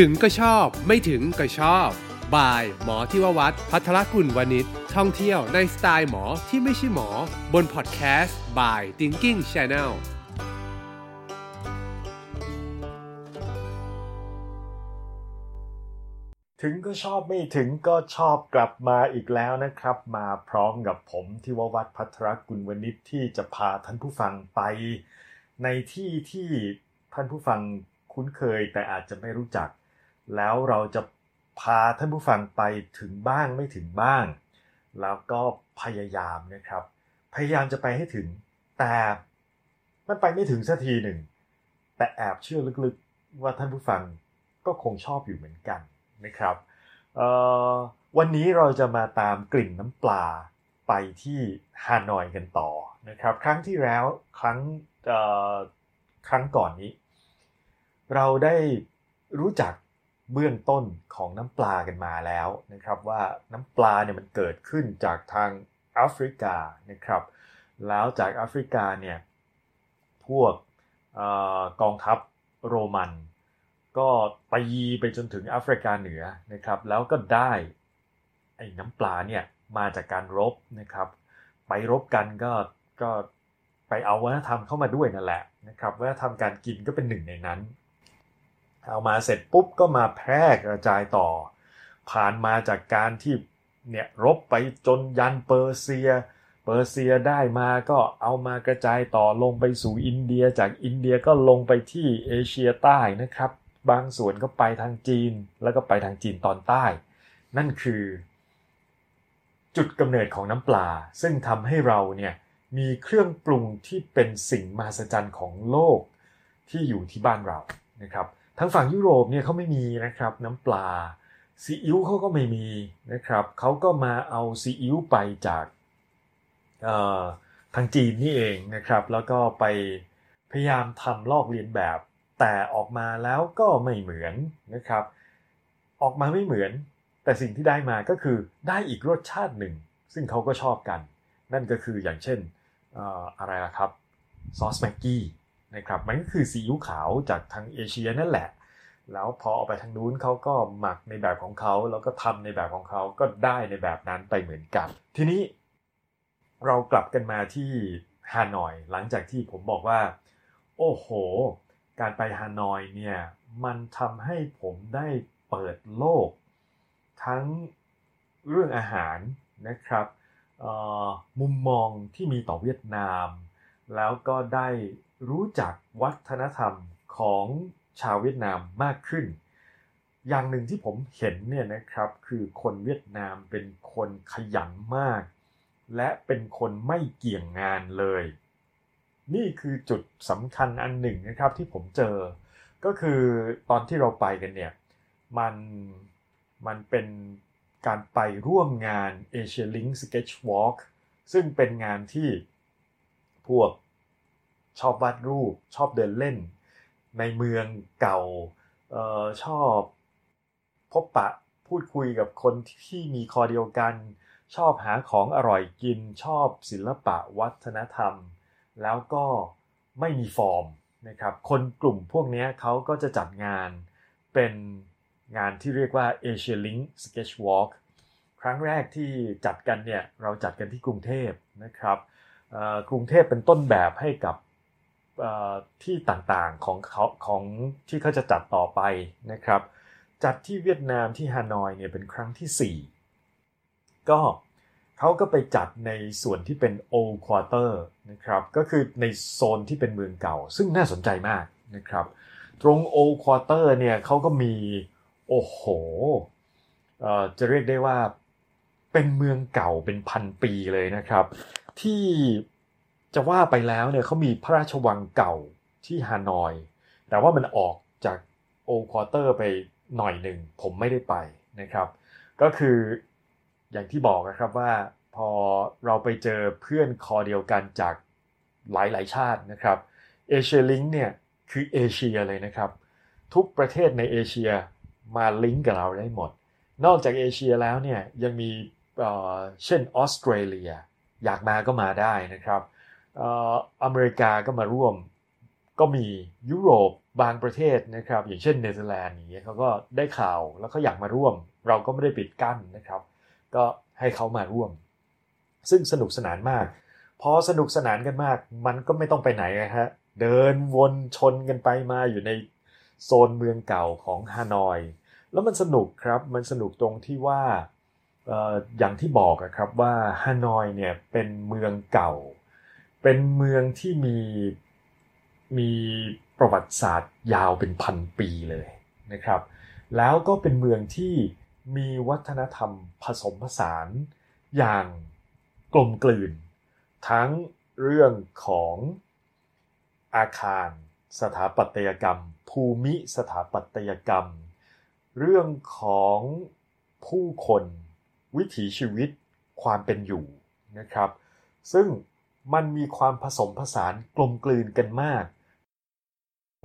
ถึงก็ชอบไม่ถึงก็ชอบ บาย หมอที่ววัดพัทรกุลวณิชท่องเที่ยวในสไตล์หมอที่ไม่ใช่หมอ บนพอดแคสต์ by Thinking Channel ถึงก็ชอบไม่ถึงก็ชอบกลับมาอีกแล้วนะครับ มาพร้อมกับผมที่ววัดพัทรกุลวณิชที่จะพาท่านผู้ฟังไป ในที่ที่ท่านผู้ฟังคุ้นเคยแต่อาจจะไม่รู้จัก แล้วเราจะพาท่านผู้ฟังไปถึงบ้างไม่ถึงบ้าง แล้วก็พยายามนะครับ พยายามจะไปให้ถึง แต่มันไปไม่ถึงสักทีหนึ่ง แต่แอบเชื่อลึกๆว่าท่านผู้ฟังก็คงชอบอยู่เหมือนกันนะครับวันนี้เราจะมาตามกลิ่นน้ำปลาไปที่ฮานอยกันต่อนะครับ ครั้งที่แล้วครั้งครั้งก่อนนี้ เราได้รู้จัก เบื้องต้นของน้ำปลากันมาแล้วนะครับว่าน้ำปลาเนี่ยมันเกิดขึ้นจากทางแอฟริกานะครับ แล้วจากแอฟริกาเนี่ยพวกกองทัพโรมัน ก็ตีไปจนถึงแอฟริกาเหนือนะครับ แล้วก็ได้ไอ้น้ำปลาเนี่ยมาจากการรบนะครับ ไปรบกันก็ก็ไปเอาวัฒนธรรมเข้ามาด้วยนั่นแหละนะครับวัฒนธรรมการกินก็เป็นหนึ่งในนั้น เอามาเสร็จปุ๊บก็มาแพร่กระจายต่อ ผ่านมาจากการที่เนี่ยรบไปจนยันเปอร์เซีย เปอร์เซียได้มาก็เอามากระจายต่อลงไปสู่อินเดีย จากอินเดียก็ลงไปที่เอเชียใต้นะครับ บางส่วนก็ไปทางจีนแล้วก็ไปทางจีนตอนใต้ นั่นคือ จุดกำเนิดของน้ำปลา ซึ่งทำให้เราเนี่ยมีเครื่องปรุงที่เป็นสิ่งมหัศจรรย์ของโลกที่อยู่ที่บ้านเรานะครับ ทางฝั่งยุโรปเนี่ยเขาไม่มีนะครับน้ำปลาซีอิ๊วเขาก็ไม่มีนะครับเขาก็มาเอาซีอิ๊วไปจากทางจีนนี่เองนะครับ แล้วก็ไปพยายามทำลอกเลียนแบบ แต่ออกมาแล้วก็ไม่เหมือนนะครับ ออกมาไม่เหมือน แต่สิ่งที่ได้มาก็คือได้อีกรสชาติหนึ่ง ซึ่งเขาก็ชอบกัน นั่นก็คืออย่างเช่นอะไรล่ะครับซอสแม็กกี้นะครับมันก็คือซีอิ๊วขาวจากทางเอเชียนั่นแหละ แล้วพอเอาไปทางนู้นเขาก็หมักในแบบของเขาแล้วก็ทำในแบบของเขาก็ได้ในแบบนั้นไปเหมือนกัน ทีนี้เรากลับกันมาที่ฮานอย หลังจากที่ผมบอกว่า โอ้โห การไปฮานอยเนี่ยมันทำให้ผมได้เปิดโลก ทั้งเรื่องอาหารนะครับมุมมองที่มีต่อเวียดนาม แล้วก็ได้รู้จักวัฒนธรรมของ ชาวเวียดนามมากขึ้น อย่างหนึ่งที่ผมเห็นเนี่ยนะครับคือคนเวียดนามเป็นคนขยันมาก และเป็นคนไม่เกี่ยงงานเลย นี่คือจุดสำคัญอันหนึ่งนะครับที่ผมเจอ ก็คือตอนที่เราไปกันเนี่ยมันมันเป็นการไปร่วมงาน Asia Link Sketch Walk ซึ่งเป็นงานที่พวกชอบวาดรูปชอบเดินเล่น ในเมืองเก่าออชอบพบปะพูดคุยกับคนที่มีคอเดียวกัน ชอบหาของอร่อยกินชอบศิลปะวัฒนธรรม แล้วก็ไม่มีฟอร์มนะครับคนกลุ่มพวกนี้เขาก็จะจัดงานเป็นงานที่เรียกว่า Asia Link Sketch Walk ครั้งแรกที่จัดกันเนี่ยเราจัดกันที่กรุงเทพนะครับกรุงเทพเป็นต้นแบบให้กับ ที่ต่างๆของเขาของที่เขาจะจัดต่อไปนะครับ จัดที่เวียดนามที่ฮานอยเนี่ยเป็นครั้งที่ 4 ก็เขาก็ไปจัดในส่วนที่เป็น Old Quarter นะครับ ก็คือในโซนที่เป็นเมืองเก่า ซึ่งน่าสนใจมากนะครับ ตรง Old Quarter เนี่ยเขาก็มีโอ้โหจะเรียกได้ว่าเป็นเมืองเก่าเป็นพันปีเลยนะครับ ที่ จะว่าไปแล้วเนี่ยเขามีพระราชวังเก่าที่ฮานอย แต่ว่ามันออกจาก Old Quarter ไปหน่อยหนึ่งผมไม่ได้ไปนะครับ ก็คืออย่างที่บอกนะครับว่าพอเราไปเจอเพื่อนคอเดียวกันจากหลาย ๆ ชาตินะครับเอเชียลิงเนี่ยคือเอเชียเลยนะครับ ทุกประเทศในเอเชียมาลิงก์กับเราได้หมด นอกจากเอเชียแล้วเนี่ยยังมีเช่นออสเตรเลีย อยากมาก็มาได้นะครับ อเมริกาก็มาร่วม ก็มียุโรปบางประเทศนะครับ อย่างเช่นเนเธอร์แลนด์อย่างเงี้เขาก็ได้ข่าวแล้วเขาอยากมาร่วม เราก็ไม่ได้ปิดกั้นนะครับ ก็ให้เขามาร่วม ซึ่งสนุกสนานมาก พอสนุกสนานกันมาก มันก็ไม่ต้องไปไหนนะฮะเดินวนชนกันไปมาอยู่ในโซนเมืองเก่าของฮานอย แล้วมันสนุกครับมันสนุกตรงที่ว่าอย่างที่บอกครับว่าฮานอยเนี่ยเป็นเมืองเก่า เป็นเมืองที่มีมีประวัติศาสตร์ยาวเป็นพันปีเลยนะครับ แล้วก็เป็นเมืองที่มีวัฒนธรรมผสมผสานอย่างกลมกลืน ทั้งเรื่องของอาคาร สถาปัตยกรรม ภูมิสถาปัตยกรรม เรื่องของผู้คน วิถีชีวิตความเป็นอยู่นะครับ ซึ่ง มันมีความผสมผสานกลมกลืนกันมาก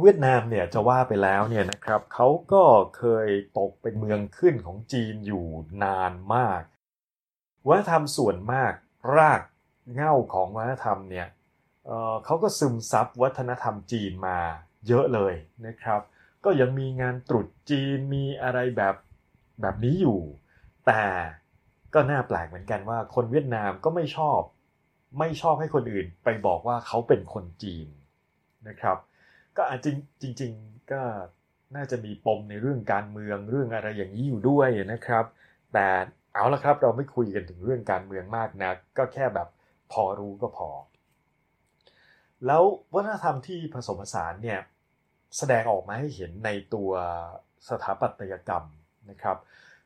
เวียดนามเนี่ยจะว่าไปแล้วเนี่ยนะครับเขาก็เคยตกเป็นเมืองขึ้นของจีนอยู่นานมากวัฒนธรรมส่วนมากรากเง่าของวัฒนธรรมเนี่ยเเขาก็ซึมซับวัฒนธรรมจีนมาเยอะเลยนะครับ ก็ยังมีงานตรุษจีนมีอะไรแบบแบบนี้อยู่ แต่ก็น่าแปลกเหมือนกันว่าคนเวียดนามก็ไม่ชอบ ไม่ชอบให้คนอื่นไปบอกว่าเขาเป็นคนจีนนะครับ ก็อาจจริงจริงๆก็น่าจะมีปมในเรื่องการเมืองเรื่องอะไรอย่างนี้อยู่ด้วยนะครับ แต่เอาละครับเราไม่คุยกันถึงเรื่องการเมืองมากนะก็แค่แบบพอรู้ก็พอ แล้ววัฒนธรรมที่ผสมผสานเนี่ยแสดงออกมาให้เห็นในตัวสถาปัตยกรรมนะครับ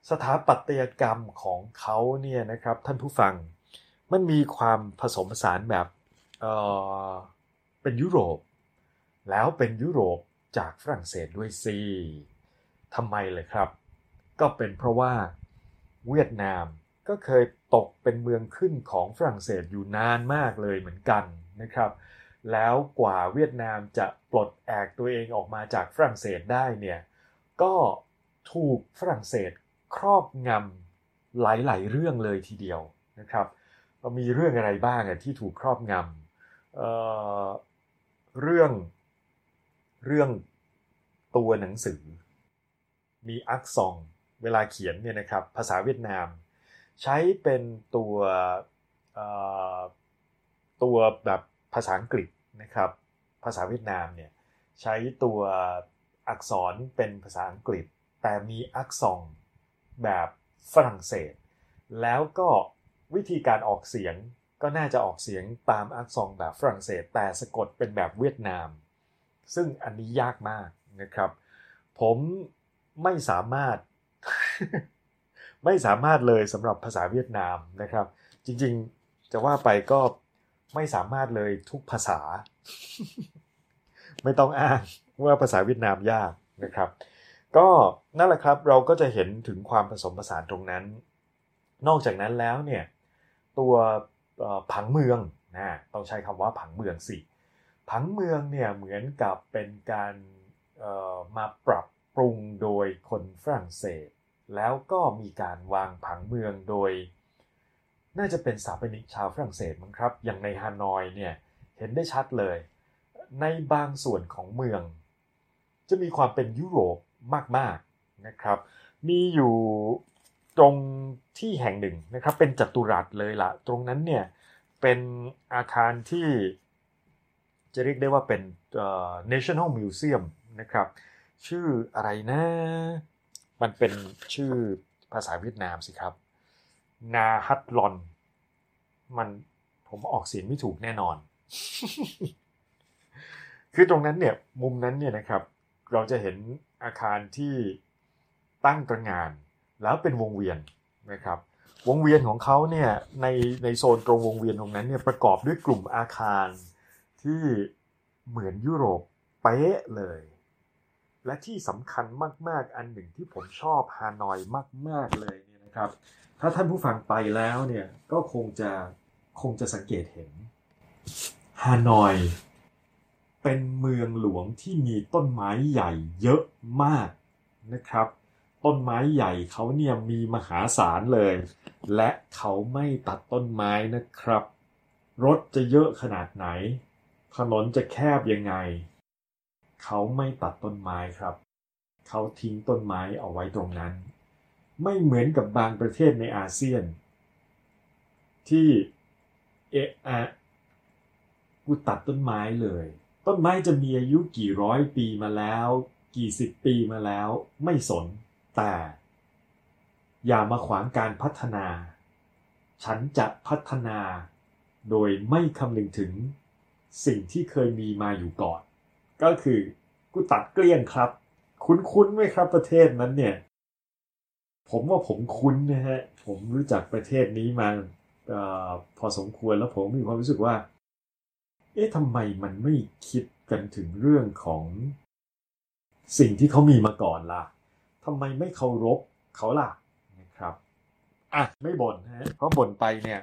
สถาปัตยกรรมของเขาเนี่ยนะครับท่านผู้ฟัง มันมีความผสมผสานแบบเออเป็นยุโรป แล้วเป็นยุโรปจากฝรั่งเศสด้วยซีทำไมเลยครับ ก็เป็นเพราะว่าเวียดนามก็เคยตกเป็นเมืองขึ้นของฝรั่งเศสอยู่นานมากเลยเหมือนกันนะครับ แล้วกว่าเวียดนามจะปลดแอกตัวเองออกมาจากฝรั่งเศสได้เนี่ย ก็ถูกฝรั่งเศสครอบงำหลายๆเรื่องเลยทีเดียวนะครับ มีเรื่องอะไรบ้างที่ถูกครอบงำเเรื่องเรื่องตัวหนังสือ มีอักษรเวลาเขียนเนี่ยนะครับ ภาษาเวียดนาม ใช้เป็นตัวตัวแบบภาษาอังกฤษนะครับ ภาษาเวียดนามเนี่ยใช้ตัวอักษรเป็นภาษาอังกฤษ แต่มีอักษรแบบฝรั่งเศส แล้วก็ วิธีการออกเสียงก็น่าจะออกเสียงตามอักษรแบบฝรั่งเศสแต่สะกดเป็นแบบเวียดนาม ซึ่งอันนี้ยากมากนะครับ ผมไม่สามารถ ไม่สามารถเลยสำหรับภาษาเวียดนามนะครับ จริงๆจะว่าไปก็ไม่สามารถเลยทุกภาษา ไม่ต้องอ้างว่าภาษาเวียดนามยากนะครับ ก็นั่นแหละครับเราก็จะเห็นถึงความผสมผสานตรงนั้น นอกจากนั้นแล้วเนี่ย ตัวผังเมืองนะต้องใช้คำว่าผังเมืองสิผังเมืองเนี่ยเหมือนกับเป็นการมาปรับปรุงโดยคนฝรั่งเศส แล้วก็มีการวางผังเมืองโดย น่าจะเป็นสถาปนิกชาวฝรั่งเศสมั้งครับ อย่างในฮานอยเนี่ยเห็นได้ชัดเลย ในบางส่วนของเมือง จะมีความเป็นยุโรปมากๆนะครับ มีอยู่ ตรงที่แห่งหนึ่งนะครับ เป็นจัตุรัสเลยละตรงนั้นเนี่ยเป็นอาคารที่จะเรียกได้ว่าเป็น National Museum นะครับ ชื่ออะไรนะ มันเป็นชื่อภาษาเวียดนามสิครับ นาฮัตลอน มันผมออกเสียงไม่ถูกแน่นอน คือตรงนั้นเนี่ยมุมนั้นเนี่ยนะครับ เราจะเห็นอาคารที่ตั้งตระงาน แล้วเป็นวงเวียนนะครับวงเวียนของเขาเนี่ยในในโซนตรงวงเวียนตรงนั้นเนี่ยประกอบด้วยกลุ่มอาคารที่เหมือนยุโรปเป๊ะเลย และที่สำคัญมาก ๆ อันหนึ่งที่ผมชอบฮานอยมาก ๆ เลยเนี่ยนะครับ ถ้าท่านผู้ฟังไปแล้วเนี่ยก็คงจะคงจะสังเกตเห็นฮานอย เป็นเมืองหลวงที่มีต้นไม้ใหญ่เยอะมากนะครับ ต้นไม้ใหญ่เขาเนี่ยมีมหาศาลเลย และเขาไม่ตัดต้นไม้นะครับ รถจะเยอะขนาดไหน ถนนจะแคบยังไง เขาไม่ตัดต้นไม้ครับ เขาทิ้งต้นไม้เอาไว้ตรงนั้น ไม่เหมือนกับบางประเทศในอาเซียน ที่เอะอะกูตัดต้นไม้เลย ต้นไม้จะมีอายุกี่ร้อยปีมาแล้ว กี่สิบปีมาแล้ว ไม่สน แต่อย่ามาขวางการพัฒนา ฉันจะพัฒนา โดยไม่คำนึงถึงสิ่งที่เคยมีมาอยู่ก่อน ก็คือกูตัดเกลี้ยงครับ คุ้นๆไหมครับประเทศนั้นเนี่ย ผมว่าผมคุ้นนะฮะ ผมรู้จักประเทศนี้มาอพอสมควรแล้วผมมีความรู้สึกว่า เอ๊ะทำไมมันไม่คิดกันถึงเรื่องของสิ่งที่เขามีมาก่อนล่ะ ทำไมไม่เคารพเขาล่ะนะครับอะไม่บ่นฮะเพราะบ่นไปเนี่ย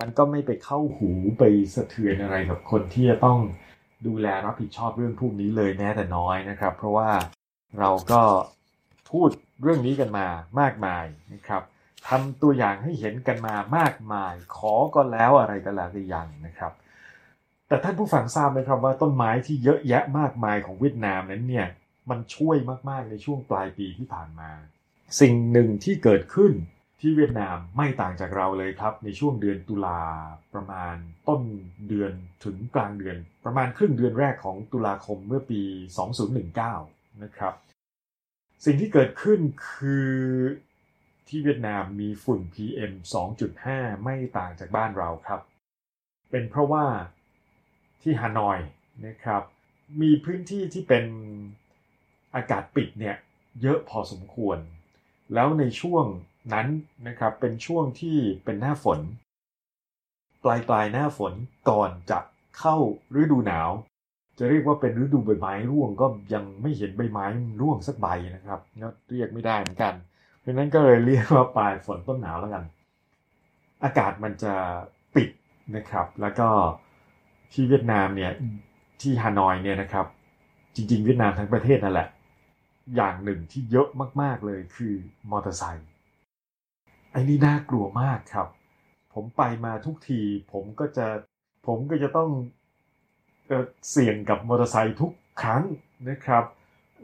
มันก็ไม่ไปเข้าหูไปสะเทือนอะไรกับคนที่จะต้องดูแลรับผิดชอบเรื่องพวกนี้เลยแม้แต่น้อยนะครับ เพราะว่าเราก็พูดเรื่องนี้กันมามากมายนะครับทำตัวอย่างให้เห็นกันมามากมาย ขอก็แล้วอะไรก็แล้วก็ยังนะครับ แต่ท่านผู้ฟังทราบไหมครับว่าต้นไม้ที่เยอะแยะมากมายของเวียดนามนั้นเนี่ย มันช่วยมาก ๆ ในช่วงปลายปีที่ผ่านมา สิ่งหนึ่งที่เกิดขึ้นที่เวียดนามไม่ต่างจากเราเลยครับ ในช่วงเดือนตุลาประมาณต้นเดือนถึงกลางเดือน ประมาณครึ่งเดือนแรกของตุลาคมเมื่อปี 2019 นะครับ สิ่งที่เกิดขึ้นคือที่เวียดนามมีฝุ่น PM 2.5 ไม่ต่างจากบ้านเราครับ เป็นเพราะว่าที่ฮานอยนะครับ มีพื้นที่ที่เป็น อากาศปิดเนี่ยเยอะพอสมควร แล้วในช่วงนั้นนะครับเป็นช่วงที่เป็นหน้าฝน ปลายปลายหน้าฝนก่อนจะเข้าฤดูหนาว จะเรียกว่าเป็นฤดูใบไม้ร่วงก็ยังไม่เห็นใบไม้ร่วงสักใบนะครับเรียกไม่ได้เหมือนกัน เพราะนั้นก็เลยเรียกว่าปลายฝนต้นหนาวแล้วกัน อากาศมันจะปิดนะครับ แล้วก็ที่เวียดนามเนี่ยที่ฮานอยเนี่ยนะครับ จริง ๆ เวียดนามทั้งประเทศนั่นแหละ อย่างหนึ่งที่เยอะมากๆเลยคือมอเตอร์ไซค์ไอ้นี่น่ากลัวมากครับ ผมไปมาทุกที ผมก็จะผมก็จะต้องเสี่ยงกับมอเตอร์ไซค์ทุกครั้งนะครับ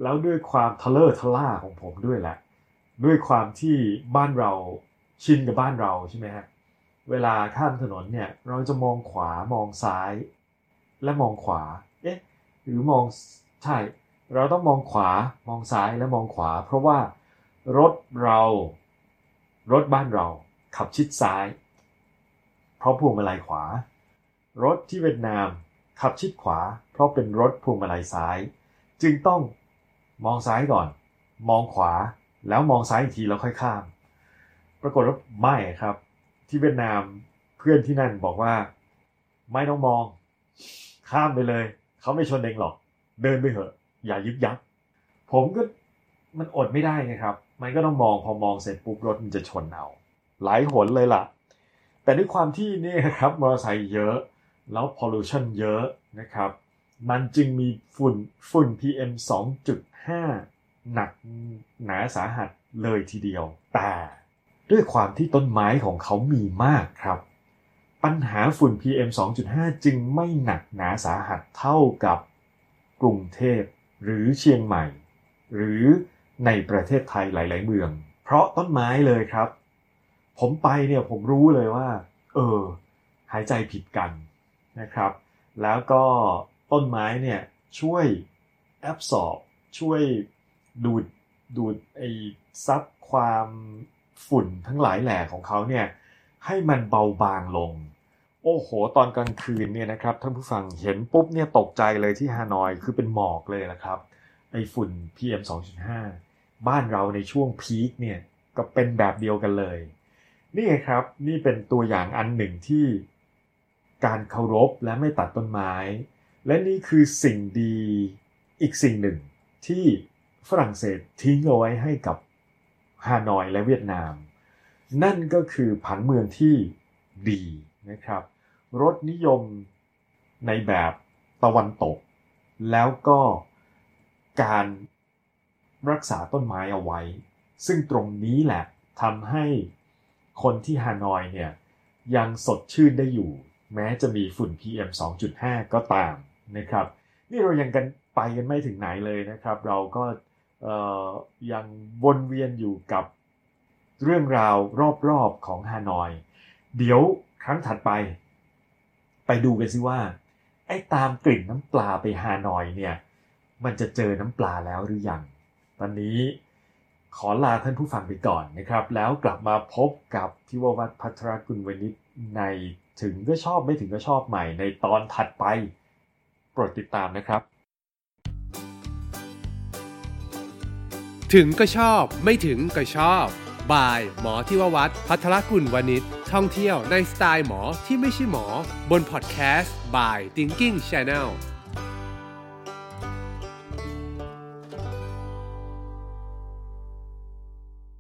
แล้วด้วยความทะเลอทะล่าของผมด้วยแหละ ด้วยความที่บ้านเราชินกับบ้านเราใช่ไหมฮะเวลาข้ามถนนเนี่ยเราจะมองขวามองซ้าย และมองขวาเอ๊ะหรือมองใช่ เราต้องมองขวามองซ้ายและมองขวา เพราะว่ารถเรา รถบ้านเราขับชิดซ้าย เพราะพวงมาลัยขวา รถที่เวียดนามขับชิดขวา เพราะเป็นรถพวงมาลัยซ้าย จึงต้องมองซ้ายก่อน มองขวาแล้วมองซ้ายอีกทีแล้วค่อยข้าม ปรากฏว่าไม่ครับ ที่เวียดนามเพื่อนที่นั่นบอกว่า ไม่ต้องมอง ข้ามไปเลย เขาไม่ชนเองหรอก เดินไปเถอะ อย่ายึกยักผมก็มันอดไม่ได้ไงครับ มันก็ต้องมองพอมองเสร็จปุ๊บรถมันจะชนเอาหลายหนเลยล่ะ แต่ด้วยความที่นี่ครับมอเตอร์ไซค์เยอะ แล้วพอลูชันเยอะนะครับ มันจึงมีฝุ่นฝุ่น PM 2.5 หนักหนาสาหัสเลยทีเดียว แต่ด้วยความที่ต้นไม้ของเขามีมากครับ ปัญหาฝุ่น PM 2.5 จึงไม่หนักหนาสาหัสเท่ากับกรุงเทพ หรือเชียงใหม่ หรือในประเทศไทยหลาย ๆ เมือง เพราะต้นไม้เลยครับ ผมไปเนี่ยผมรู้เลยว่า เออ หายใจผิดกันนะครับ แล้วก็ต้นไม้เนี่ยช่วยแอบสอบช่วยดูดดูดไอ้ซับความฝุ่นทั้งหลายแหล่ของเขาเนี่ยให้มันเบาบางลง โอ้โห ตอนกลางคืนเนี่ยนะครับท่านผู้ฟังเห็นปุ๊บเนี่ยตกใจเลยที่ฮานอยคือเป็นหมอกเลยนะครับ ไอฝุ่น PM 2.5 บ้านเราในช่วงพีคเนี่ยก็เป็นแบบเดียวกันเลย นี่ครับนี่เป็นตัวอย่างอันหนึ่งที่การเคารพและไม่ตัดต้นไม้ และนี่คือสิ่งดีอีกสิ่งหนึ่งที่ฝรั่งเศสทิ้งเอาไว้ให้กับฮานอยและเวียดนาม นั่นก็คือผังเมืองที่ดีนะครับ รถนิยมในแบบตะวันตก แล้วก็การรักษาต้นไม้เอาไว้ ซึ่งตรงนี้แหละทำให้คนที่ฮานอยเนี่ยยังสดชื่นได้อยู่ แม้จะมีฝุ่น PM 2.5 ก็ตามนะครับ นี่เรายังกันไปกันไม่ถึงไหนเลยนะครับ เราก็ยังวนเวียนอยู่กับเรื่องราวรอบๆของฮานอย เดี๋ยวครั้งถัดไป ไปดูกันซิว่า ไอ้ตามกลิ่นน้ำปลาไปฮานอยเนี่ย มันจะเจอน้ำปลาแล้วหรือยัง ตอนนี้ขอลาท่านผู้ฟังไปก่อนนะครับ แล้วกลับมาพบกับทิววัฒพัทรกุลวณิชในถึงก็ชอบไม่ถึงก็ชอบใหม่ในตอนถัดไป โปรดติดตามนะครับ ถึงก็ชอบไม่ถึงก็ชอบ บาย หมอที่ววัดพัทรกุลวณิชท่องเที่ยวในสไตล์หมอที่ไม่ใช่หมอ บนพอดแคสต์บาย Thinking Channel